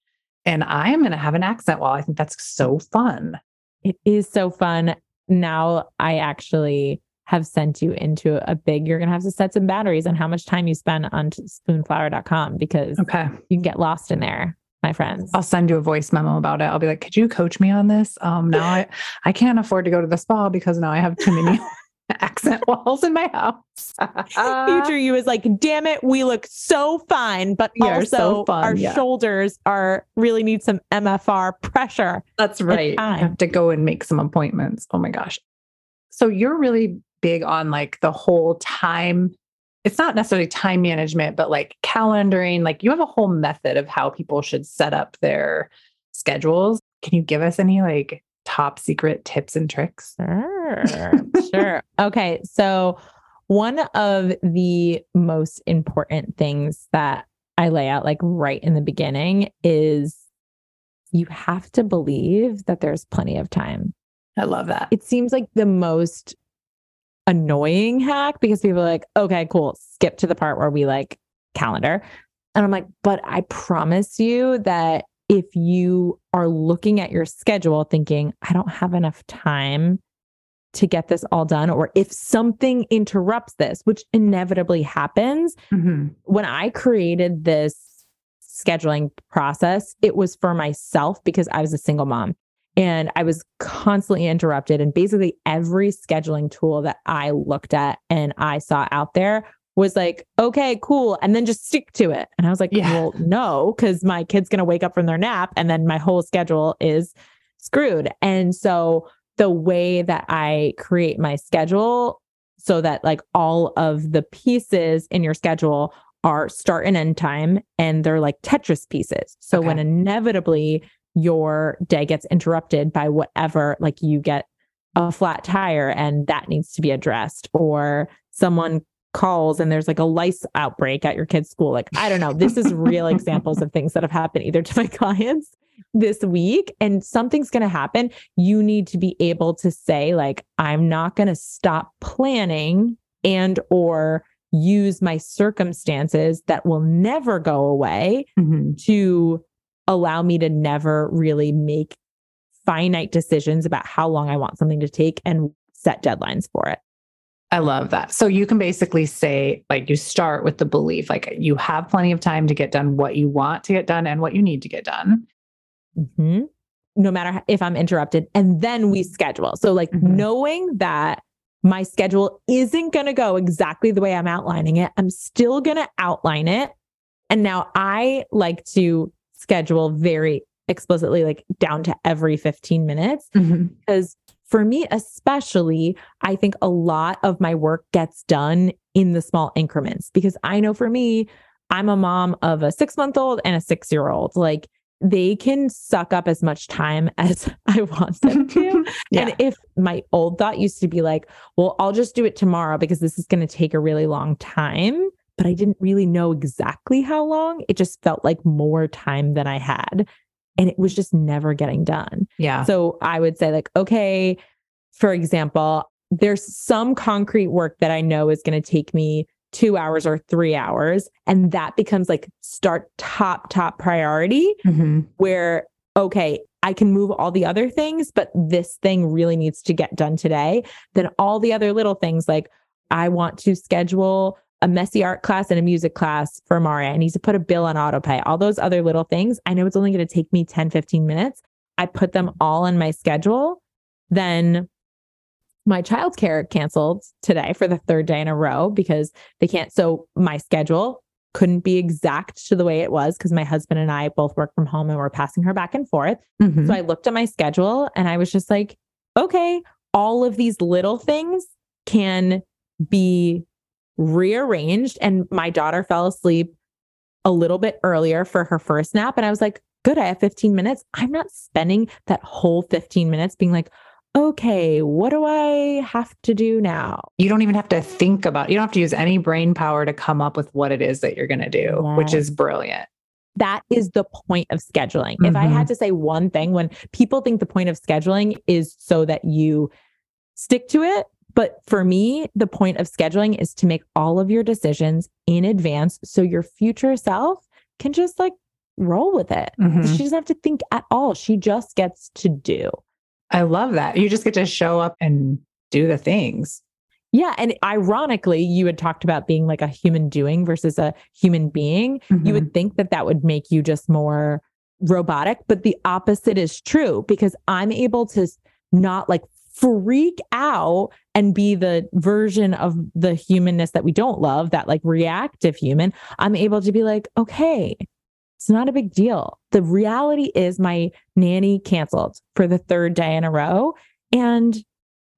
And I am going to have an accent wall. I think that's so fun. It is so fun. Now I actually have sent you into a big, you're going to have to set some batteries on how much time you spend on spoonflower.com because okay. you can get lost in there my friends. I'll send you a voice memo about it. I'll be like, could you coach me on this? Um, now I, I can't afford to go to the spa because now I have too many accent walls in my house. Future you is like, damn it, we look so fine, but we also so fun, our yeah. shoulders are really need some MFR pressure. That's right. I have to go and make some appointments. Oh my gosh. So you're really big on like the whole time it's not necessarily time management, but like calendaring, like you have a whole method of how people should set up their schedules. Can you give us any like top secret tips and tricks? Sure. sure. Okay. So, one of the most important things that I lay out like right in the beginning is you have to believe that there's plenty of time. I love that. It seems like the most annoying hack because people are like, okay, cool, skip to the part where we like calendar. And I'm like, but I promise you that if you are looking at your schedule thinking, I don't have enough time to get this all done, or if something interrupts this, which inevitably happens, mm-hmm. when I created this scheduling process, it was for myself because I was a single mom. And I was constantly interrupted. And basically, every scheduling tool that I looked at and I saw out there was like, okay, cool. And then just stick to it. And I was like, yeah. well, no, because my kid's going to wake up from their nap and then my whole schedule is screwed. And so the way that I create my schedule so that like all of the pieces in your schedule are start and end time and they're like Tetris pieces. So okay. when inevitably your day gets interrupted by whatever, like you get a flat tire and that needs to be addressed, or someone calls and there's like a lice outbreak at your kid's school. Like, I don't know. This is real examples of things that have happened either to my clients this week and something's going to happen. You need to be able to say, like, I'm not going to stop planning and or use my circumstances that will never go away mm-hmm. to allow me to never really make finite decisions about how long I want something to take and set deadlines for it. I love that. So you can basically say, like, you start with the belief, like, you have plenty of time to get done what you want to get done and what you need to get done. Mm-hmm. No matter if I'm interrupted. And then we schedule. So, like, mm-hmm. knowing that my schedule isn't going to go exactly the way I'm outlining it, I'm still going to outline it. And now I like to schedule very explicitly, like down to every 15 minutes. Mm-hmm. Because for me, especially, I think a lot of my work gets done in the small increments because I know for me, I'm a mom of a six month old and a six year old. Like they can suck up as much time as I want them to. yeah. And if my old thought used to be like, well, I'll just do it tomorrow because this is going to take a really long time but I didn't really know exactly how long. It just felt like more time than I had. And it was just never getting done. Yeah. So I would say, like, okay, for example, there's some concrete work that I know is going to take me two hours or three hours. And that becomes like start top, top priority mm-hmm. where, okay, I can move all the other things, but this thing really needs to get done today. Then all the other little things like I want to schedule a messy art class and a music class for Maria. I need to put a bill on autopay, all those other little things. I know it's only going to take me 10, 15 minutes. I put them all on my schedule. Then my childcare canceled today for the third day in a row because they can't. So my schedule couldn't be exact to the way it was because my husband and I both work from home and we're passing her back and forth. Mm-hmm. So I looked at my schedule and I was just like, okay, all of these little things can be rearranged and my daughter fell asleep a little bit earlier for her first nap. And I was like, good, I have 15 minutes. I'm not spending that whole 15 minutes being like, okay, what do I have to do now? You don't even have to think about You don't have to use any brain power to come up with what it is that you're going to do, yes. which is brilliant. That is the point of scheduling. Mm-hmm. If I had mm-hmm. to say one thing, when people think the point of scheduling is so that you stick to it, But for me, the point of scheduling is to make all of your decisions in advance so your future self can just like roll with it. Mhm. She doesn't have to think at all. She just gets to do. I love that. You just get to show up and do the things. Yeah. And ironically, you had talked about being like a human doing versus a human being. You Mhm. would think that that would make you just more robotic, but the opposite is true because I'm able to not like freak out and be the version of the humanness that we don't love, that like reactive human. I'm able to be like, okay, it's not a big deal. The reality is my nanny canceled for the third day in a row, and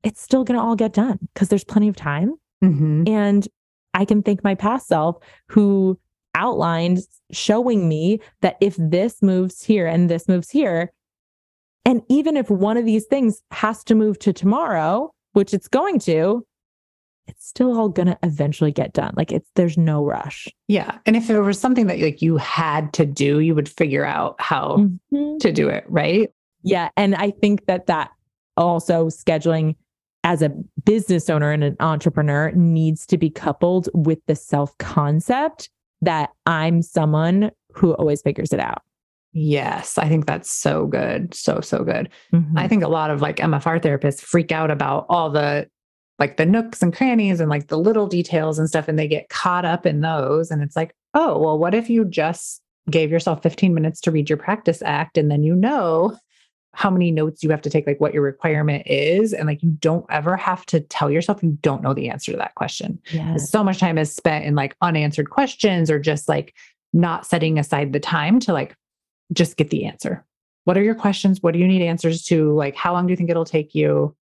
it's still going to all get done because there's plenty of time. Mhm. And I can thank my past self who outlined showing me that if this moves here and this moves here, and even if one of these things has to move to tomorrow, which it's going to, it's still all going to eventually get done. Like it's, there's no rush. Yeah. And if it was something that like you had to do, you would figure out how Mhm. to do it, right? Yeah. And I think that that also scheduling as a business owner and an entrepreneur needs to be coupled with the self concept that I'm someone who always figures it out. Yes. I think that's so good. So, so good. Mhm. I think a lot of like MFR therapists freak out about all the like the nooks and crannies and like the little details and stuff, and they get caught up in those. And it's like, oh, well, what if you just gave yourself 15 minutes to read your practice act and then you know how many notes you have to take, like what your requirement is. And like you don't ever have to tell yourself you don't know the answer to that question. Yes. So much time is spent in like unanswered questions or just like not setting aside the time to like just get the answer. What are your questions? What do you need answers to? Like, how long do you think it'll take you?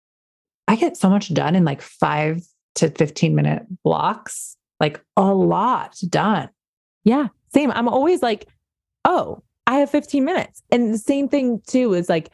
I get so much done in like five to 15 minute blocks, like a lot done. Yeah, same. I'm always like, oh, I have 15 minutes. And the same thing too is like,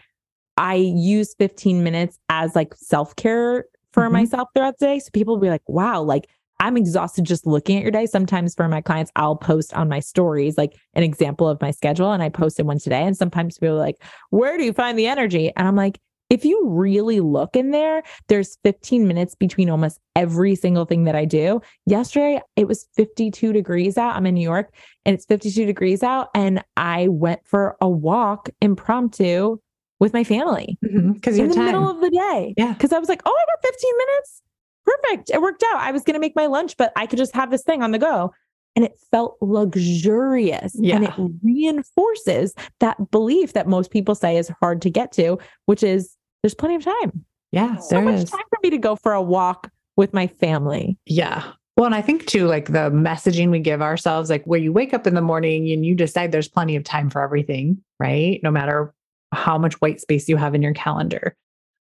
I use 15 minutes as like self care for Mhm. myself throughout the day. So people will be like, wow, like I'm exhausted just looking at your day. Sometimes for my clients, I'll post on my stories like an example of my schedule. And I posted one today. And sometimes people are like, where do you find the energy? And I'm like, if you really look in there, there's 15 minutes between almost every single thing that I do. Yesterday, it was 52 degrees out. I'm in New York and it's 52 degrees out. And I went for a walk impromptu with my family mm-hmm, Because you in the time. middle of the day. Yeah. Because I was like, oh, I got 15 minutes. Perfect. It worked out. I was going to make my lunch, but I could just have this thing on the go. And it felt luxurious. Yeah. And it reinforces that belief that most people say is hard to get to, which is there's plenty of time. yeah, So there much is. time for me to go for a walk with my family. Yeah. Well, and I think too, like the messaging we give ourselves, like where you wake up in the morning and you decide there's plenty of time for everything, right? No matter how much white space you have in your calendar.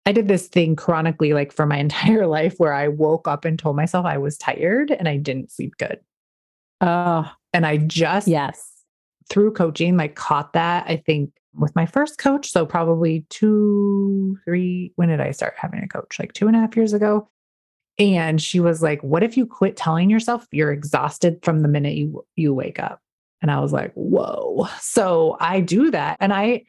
I did this thing chronically, like for my entire life, where I woke up and told myself I was tired and I didn't sleep good. Oh, And I just yes. through coaching, like caught that, I think with my first coach. So probably two, three, when did I start having a coach? Like two and a half years ago. And she was like, what if you quit telling yourself you're exhausted from the minute you you wake up? And I was like, whoa. So I do that. And I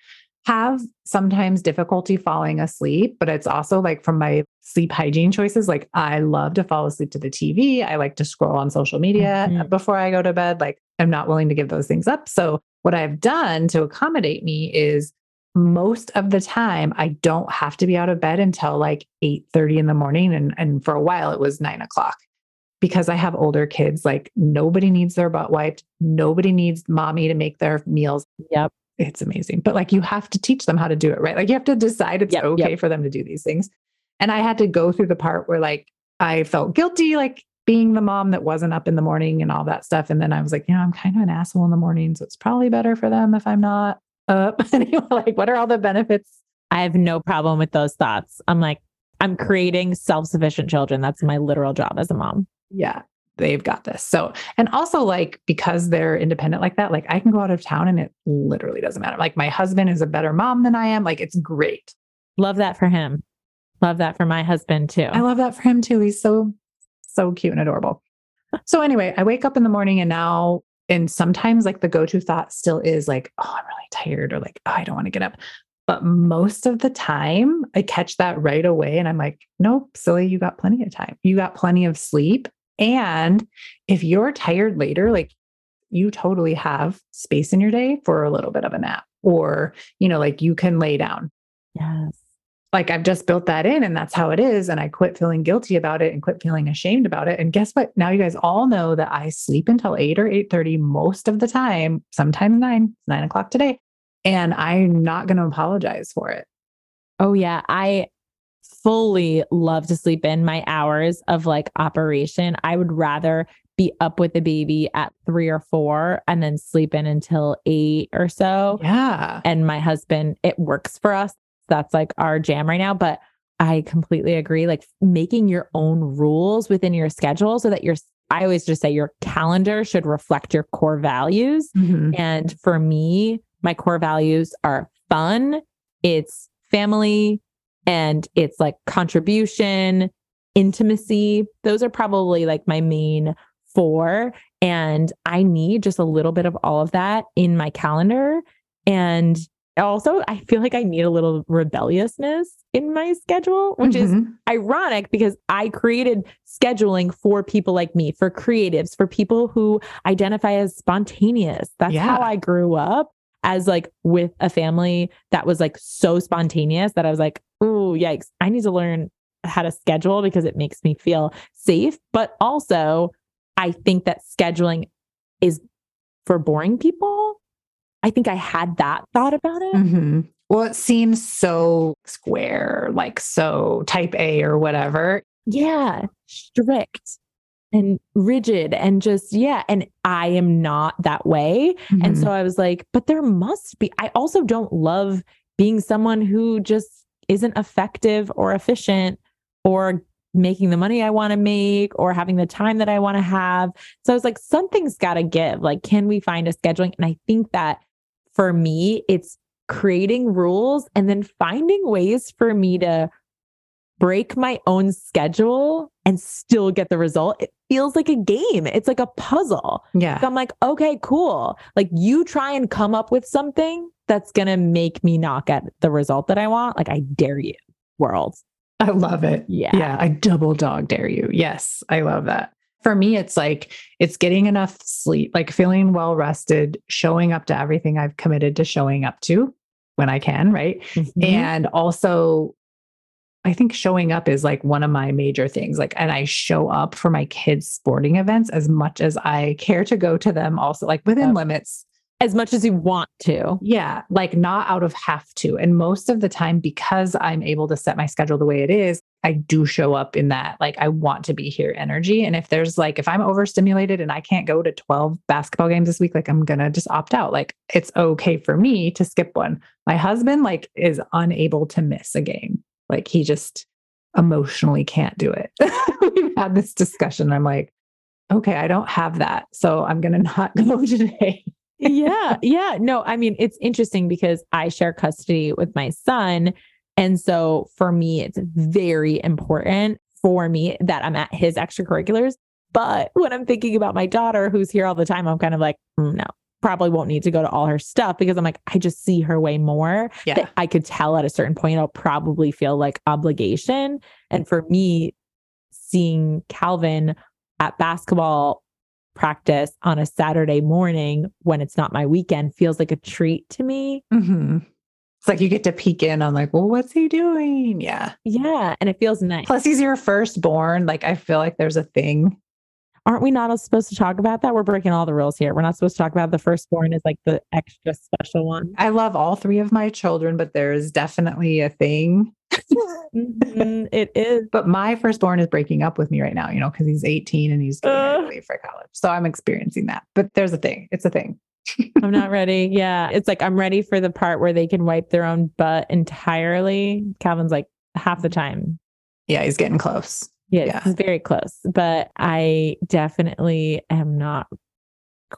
have sometimes difficulty falling asleep, but it's also like from my sleep hygiene choices. Like I love to fall asleep to the TV. I like to scroll on social media Mhm. before I go to bed. Like I'm not willing to give those things up. So what I've done to accommodate me is most of the time I don't have to be out of bed until like 8 30 in the morning. And, and for a while it was nine o'clock because I have older kids. Like nobody needs their butt wiped. Nobody needs mommy to make their meals. Yep. It's amazing. But like you have to teach them how to do it, right? Like you have to decide it's Yep, okay yep. for them to do these things. And I had to go through the part where like I felt guilty, like being the mom that wasn't up in the morning and all that stuff. And then I was like, you know, I'm kind of an asshole in the morning. So it's probably better for them if I'm not up. anyway, like, what are all the benefits? I have no problem with those thoughts. I'm like, I'm creating self sufficient children. That's my literal job as a mom. Yeah, they've got this. So, and also like because they're independent like that, like I can go out of town and it literally doesn't matter. Like my husband is a better mom than I am. Like it's great. Love that for him. Love that for my husband too. I love that for him too. He's so, so cute and adorable. So anyway, I wake up in the morning and now, and sometimes like the go-to thought still is like, oh, I'm really tired or like, oh, I don't want to get up. But most of the time, I catch that right away. And I'm like, nope, silly, you got plenty of time. You got plenty of sleep. And if you're tired later, like you totally have space in your day for a little bit of a nap, or, you know, like you can lay down. Yes. Like I've just built that in and that's how it is. And I quit feeling guilty about it and quit feeling ashamed about it. And guess what? Now you guys all know that I sleep until 8 or 8.30 most of the time, sometimes nine, nine o'clock today. And I'm not going to apologize for it. Oh, yeah. I fully love to sleep in my hours of like operation. I would rather be up with the baby at three or four and then sleep in until eight or so. Yeah. And my husband, it works for us. That's like our jam right now. But I completely agree. Like making your own rules within your schedule so that your, I always just say your calendar should reflect your core values. Mhm. And for me, my core values are fun, it's family, and it's like contribution, intimacy. Those are probably like my main four. And I need just a little bit of all of that in my calendar. And also, I feel like I need a little rebelliousness in my schedule, which is Mhm. ironic because I created scheduling for people like me, for creatives, for people who identify as spontaneous. That's Yeah. how I grew up as like with a family that was like so spontaneous that I was like, oh, yikes, I need to learn how to schedule because it makes me feel safe. But also, I think that scheduling is for boring people. I think I had that thought about it. Mm-hmm. Well, it seems so square, like so type A or whatever. yeah, strict and rigid and just, yeah. And I am not that way. And Mhm. so I was like, but there must be. I also don't love being someone who just isn't effective or efficient or making the money I want to make or having the time that I want to have. So I was like, something's got to give. Like, can we find a scheduling? And I think that for me, it's creating rules and then finding ways for me to break my own schedule and still get the result. It feels like a game. It's like a puzzle. yeah. So I'm like, okay, cool. Like you try and come up with something that's going to make me not get the result that I want. Like I dare you, world. I love it. Yeah. Yeah. I double dog dare you. Yes. I love that. For me, it's like it's getting enough sleep, like feeling well rested, showing up to everything I've committed to showing up to when I can, right? Mhm. And also, I think showing up is like one of my major things. Like, and I show up for my kids' sporting events as much as I care to go to them, also, like within Yep. limits. as much as you want to. Yeah, like not out of have to. And most of the time, because I'm able to set my schedule the way it is, I do show up in that, like, I want to be here energy. And if there's like, if I'm overstimulated and I can't go to 12 basketball games this week, like, I'm going to just opt out. Like, it's okay for me to skip one. My husband, like, is unable to miss a game. Like, he just emotionally can't do it. We've had this discussion. I'm like, okay, I don't have that. So I'm going to not go today. yeah. Yeah. No, I mean, it's interesting because I share custody with my son. And so for me, it's very important for me that I'm at his extracurriculars. But when I'm thinking about my daughter who's here all the time, I'm kind of like, "Mm, no, probably won't need to go to all her stuff because I'm like, I just see her way more. Yeah. That I could tell at a certain point, I'll probably feel like obligation. And for me, seeing Calvin at basketball practice on a Saturday morning when it's not my weekend feels like a treat to me. hmm It's like you get to peek in on like, well, what's he doing? Yeah. Yeah. And it feels nice. Plus, he's your firstborn. Like, I feel like there's a thing. Aren't we not supposed to talk about that? We're breaking all the rules here. We're not supposed to talk about the firstborn is like the extra special one. I love all three of my children, but there's definitely a thing. Mhm, it is. But my firstborn is breaking up with me right now, you know, because he's 18 and he's getting ready to leave for college. So I'm experiencing that. But there's a thing. It's a thing. I'm not ready. Yeah. It's like I'm ready for the part where they can wipe their own butt entirely. Calvin's like half the time. Yeah, he's getting close. Yeah, Yeah. it's very close. But I definitely am not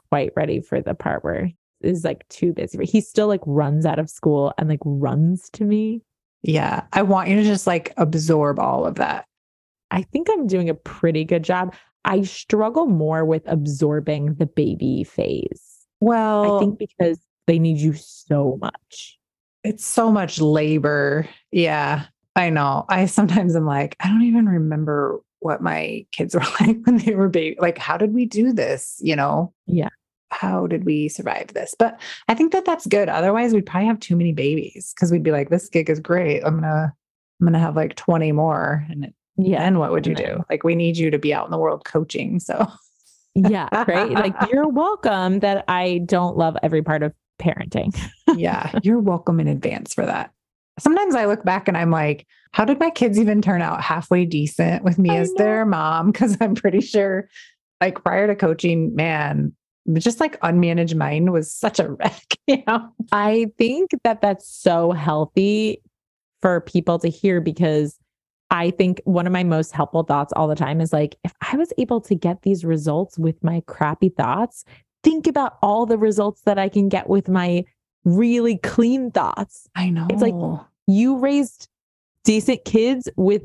quite ready for the part where is like too busy. He still like runs out of school and like runs to me. Yeah. I want you to just like absorb all of that. I think I'm doing a pretty good job. I struggle more with absorbing the baby phase. Well, I think because they need you so much. It's so much labor. Yeah, I know. I sometimes am like, I don't even remember what my kids were like when they were baby. Like, how did we do this? You know? Yeah. How did we survive this? But I think that that's good. Otherwise, we'd probably have too many babies because we'd be like, this gig is great. I'm gonna, I'm gonna have like 20 more, and it, Yeah. And what would you do? Like, we need you to be out in the world coaching. So Yeah. Right. like you're welcome that I don't love every part of parenting. yeah, you're welcome in advance for that. Sometimes I look back and I'm like, how did my kids even turn out halfway decent with me I as their mom? Because I'm pretty sure, like, prior to coaching, man, just like unmanaged mind was such a wreck, you know? I think that that's so healthy for people to hear because I think one of my most helpful thoughts all the time is like, if I was able to get these results with my crappy thoughts, think about all the results that I can get with my really clean thoughts. I know. It's like- You raised decent kids with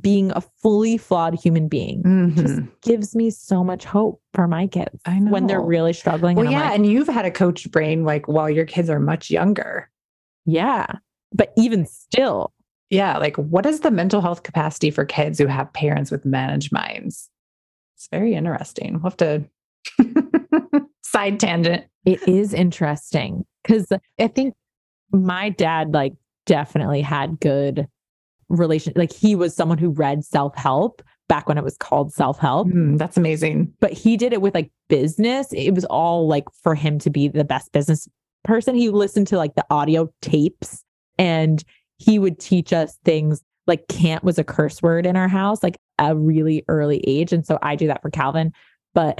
being a fully flawed human being. Just Mhm. gives me so much hope for my kids I know. when they're really struggling. well, and yeah. like, and you've had a coach brain like while your kids are much younger. yeah. But even still, Yeah. Like, what is the mental health capacity for kids who have parents with managed minds? It's very interesting. We'll have to side tangent. It is interesting because I think my dad like definitely had good relation. Like he was someone who read self help back when it was called self help, Mm, that's amazing. but he did it with like business. It was all like for him to be the best business person. He listened to like the audio tapes and he would teach us things like can't was a curse word in our house, like a really early age. And so I do that for Calvin, but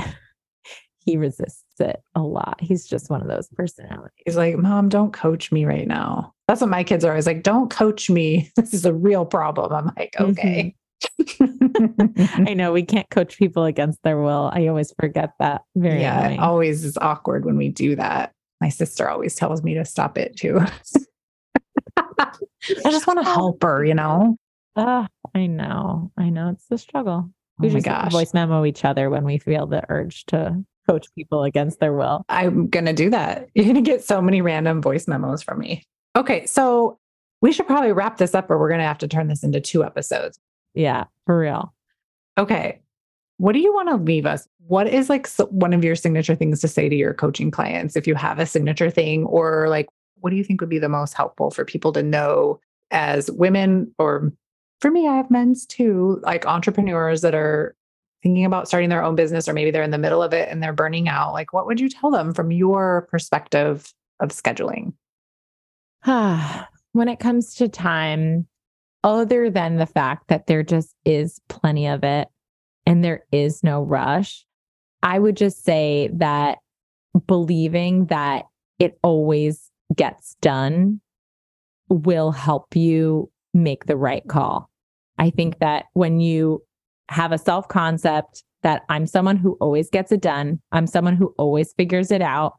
he resists it a lot. He's just one of those personalities. He's like, Mom, don't coach me right now. That's what my kids are always like, don't coach me. This is a real problem. I'm like, okay. I know we can't coach people against their will. I always forget that. Very yeah, it always is awkward when we do that. My sister always tells me to stop it too. I just want to help her, you know? Ah, I know. I know. It's the struggle. Oh We my just voice memo each other when we feel the urge to coach people against their will. I'm going to do that. You're going to get so many random voice memos from me. Okay. So we should probably wrap this up or we're going to have to turn this into two episodes. Yeah, for real. Okay. What do you want to leave us? What is like one of your signature things to say to your coaching clients if you have a signature thing or like what do you think would be the most helpful for people to know as women or for me I have men's too, like entrepreneurs that are thinking about starting their own business or maybe they're in the middle of it and they're burning out. Like what would you tell them from your perspective of scheduling? when it comes to time, other than the fact that there just is plenty of it and there is no rush, I would just say that believing that it always gets done will help you make the right call. I think that when you have a self concept that I'm someone who always gets it done, I'm someone who always figures it out,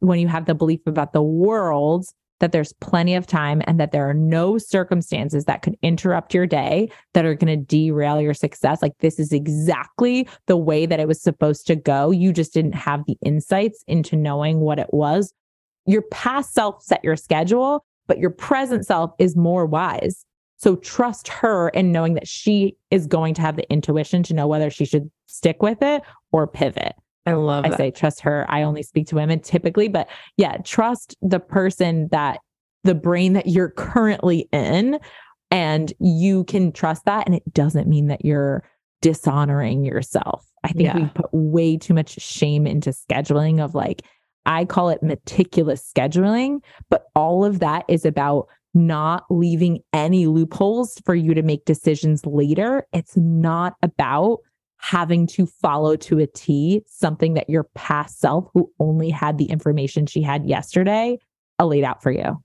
when you have the belief about the world that there's plenty of time and that there are no circumstances that could interrupt your day that are going to derail your success. Like this is exactly the way that it was supposed to go. You just didn't have the insights into knowing what it was. Your past self set your schedule, but your present self is more wise. So trust her in knowing that she is going to have the intuition to know whether she should stick with it or pivot. I love I that. say trust her. I only speak to women typically, but yeah, trust the person that the brain that you're currently in, and you can trust that. And it doesn't mean that you're dishonoring yourself. I think we put way too much shame into scheduling of like, I call it meticulous scheduling, but all of that is about not leaving any loopholes for you to make decisions later. It's not about having to follow to a T something that your past self, who only had the information she had yesterday, uh, laid out for you.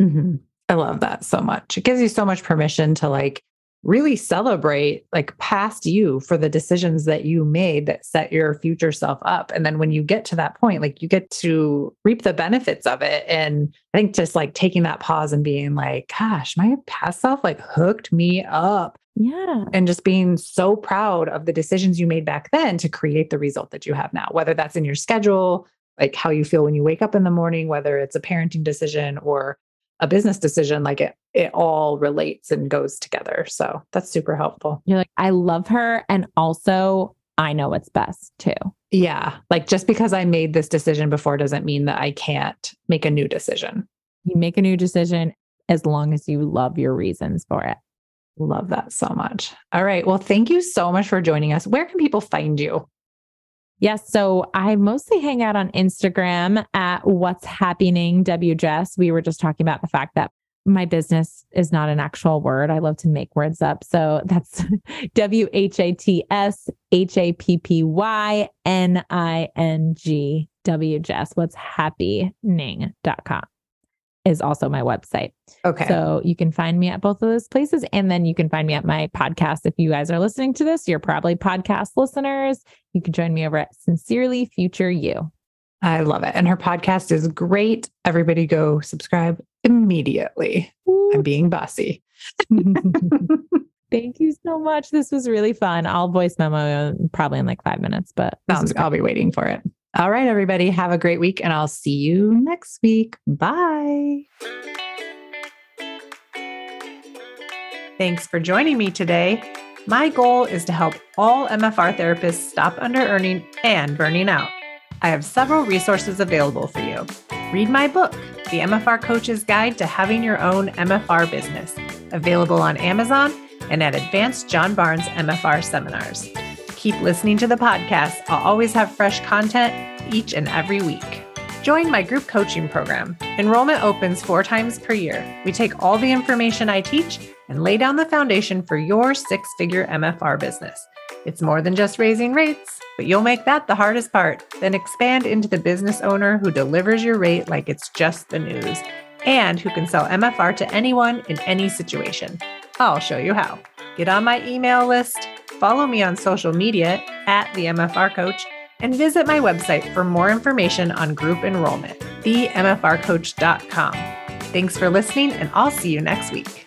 Mhm. I love that so much. It gives you so much permission to like really celebrate like past you for the decisions that you made that set your future self up. And then when you get to that point, like you get to reap the benefits of it. And I think just like taking that pause and being like, gosh, my past self like hooked me up Yeah. and just being so proud of the decisions you made back then to create the result that you have now, whether that's in your schedule, like how you feel when you wake up in the morning, whether it's a parenting decision or a business decision, like it it all relates and goes together. So that's super helpful. You're like, I love her. And also, I know what's best too. Yeah. Like just because I made this decision before doesn't mean that I can't make a new decision. You make a new decision as long as you love your reasons for it. Love that so much. All right. Well, thank you so much for joining us. Where can people find you? Yes. So I mostly hang out on Instagram at what's happyning WJess. We were just talking about the fact that my business is not an actual word. I love to make words up. So that's W H A T S H A P P Y N I N G W Jess. What's happyning.com is also my website. Okay. So you can find me at both of those places. And then you can find me at my podcast. If you guys are listening to this, you're probably podcast listeners. You can join me over at Sincerely Future You. I love it. And her podcast is great. Everybody go subscribe immediately. I'm being bossy. Thank you so much. This was really fun. I'll voice memo probably in like five minutes, but Sounds, um, I'll be waiting for it. All right, everybody, have a great week and I'll see you next week. Bye. Thanks for joining me today. My goal is to help all MFR therapists stop under earning and burning out. I have several resources available for you. Read my book, The MFR Coach's Guide to Having Your Own MFR Business, available on Amazon and at Advanced John Barnes MFR seminars. Keep listening to the podcast. I'll always have fresh content each and every week. Join my group coaching program. Enrollment opens four times per year. We take all the information I teach and lay down the foundation for your six figure MFR business. It's more than just raising rates, but you'll make that the hardest part. Then expand into the business owner who delivers your rate like it's just the news and who can sell MFR to anyone in any situation. I'll show you how. Get on my email list, follow me on social media at the MFR Coach, and visit my website for more information on group enrollment, themfrcoach.com. Thanks for listening, and I'll see you next week.